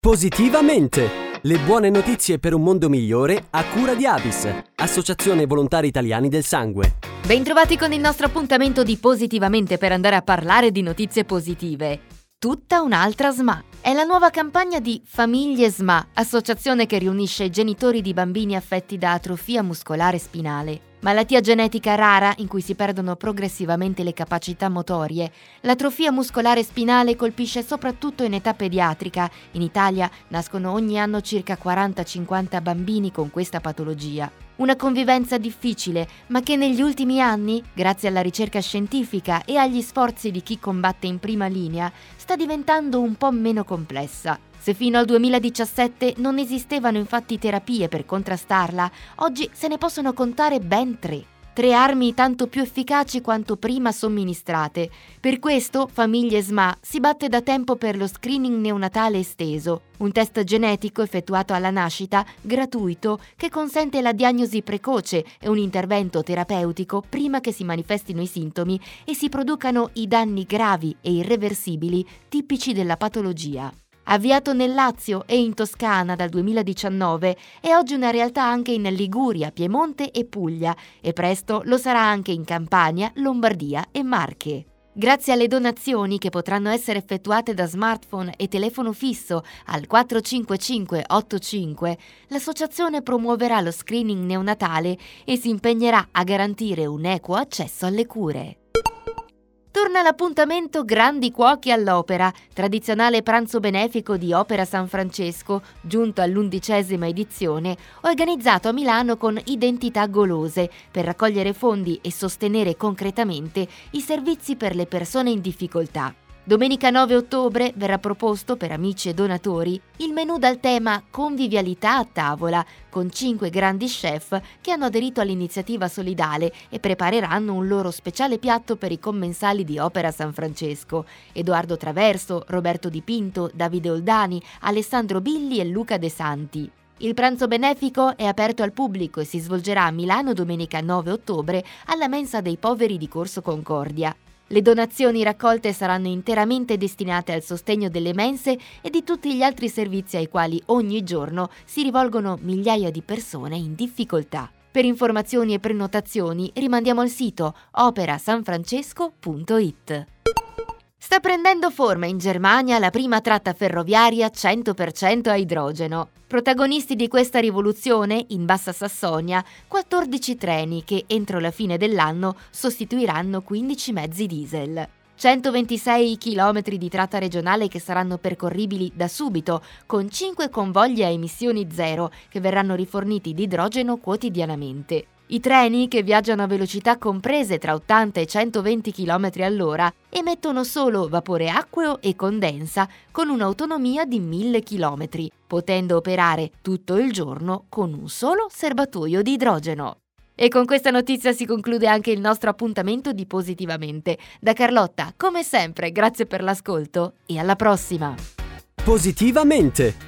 Positivamente! Le buone notizie per un mondo migliore a cura di Avis, Associazione Volontari Italiani del Sangue. Bentrovati con il nostro appuntamento di Positivamente per andare a parlare di notizie positive. Tutta un'altra SMA. È la nuova campagna di Famiglie SMA, associazione che riunisce i genitori di bambini affetti da atrofia muscolare spinale. Malattia genetica rara in cui si perdono progressivamente le capacità motorie, l'atrofia muscolare spinale colpisce soprattutto in età pediatrica. In Italia nascono ogni anno circa 40-50 bambini con questa patologia. Una convivenza difficile, ma che negli ultimi anni, grazie alla ricerca scientifica e agli sforzi di chi combatte in prima linea, sta diventando un po' meno complessa. Se fino al 2017 non esistevano infatti terapie per contrastarla, oggi se ne possono contare ben tre tre armi tanto più efficaci quanto prima somministrate. Per questo Famiglie SMA si batte da tempo per lo screening neonatale esteso, un test genetico effettuato alla nascita, gratuito, che consente la diagnosi precoce e un intervento terapeutico prima che si manifestino i sintomi e si producano i danni gravi e irreversibili tipici della patologia. Avviato nel Lazio e in Toscana dal 2019, è oggi una realtà anche in Liguria, Piemonte e Puglia e presto lo sarà anche in Campania, Lombardia e Marche. Grazie alle donazioni che potranno essere effettuate da smartphone e telefono fisso al 45585, l'associazione promuoverà lo screening neonatale e si impegnerà a garantire un equo accesso alle cure. Torna l'appuntamento Grandi Cuochi all'Opera, tradizionale pranzo benefico di Opera San Francesco, giunto all'undicesima edizione, organizzato a Milano con Identità Golose, per raccogliere fondi e sostenere concretamente i servizi per le persone in difficoltà. Domenica 9 ottobre verrà proposto per amici e donatori il menù dal tema Convivialità a tavola, con cinque grandi chef che hanno aderito all'iniziativa solidale e prepareranno un loro speciale piatto per i commensali di Opera San Francesco. Edoardo Traverso, Roberto Di Pinto, Davide Oldani, Alessandro Billi e Luca De Santi. Il pranzo benefico è aperto al pubblico e si svolgerà a Milano domenica 9 ottobre alla mensa dei poveri di Corso Concordia. Le donazioni raccolte saranno interamente destinate al sostegno delle mense e di tutti gli altri servizi ai quali ogni giorno si rivolgono migliaia di persone in difficoltà. Per informazioni e prenotazioni rimandiamo al sito operasanfrancesco.it. Sta prendendo forma in Germania la prima tratta ferroviaria 100% a idrogeno. Protagonisti di questa rivoluzione, in Bassa Sassonia, 14 treni che entro la fine dell'anno sostituiranno 15 mezzi diesel. 126 km di tratta regionale che saranno percorribili da subito, con 5 convogli a emissioni zero che verranno riforniti di idrogeno quotidianamente. I treni, che viaggiano a velocità comprese tra 80 e 120 km all'ora, emettono solo vapore acqueo e condensa con un'autonomia di 1000 km, potendo operare tutto il giorno con un solo serbatoio di idrogeno. E con questa notizia si conclude anche il nostro appuntamento di Positivamente. Da Carlotta, come sempre, grazie per l'ascolto e alla prossima! Positivamente!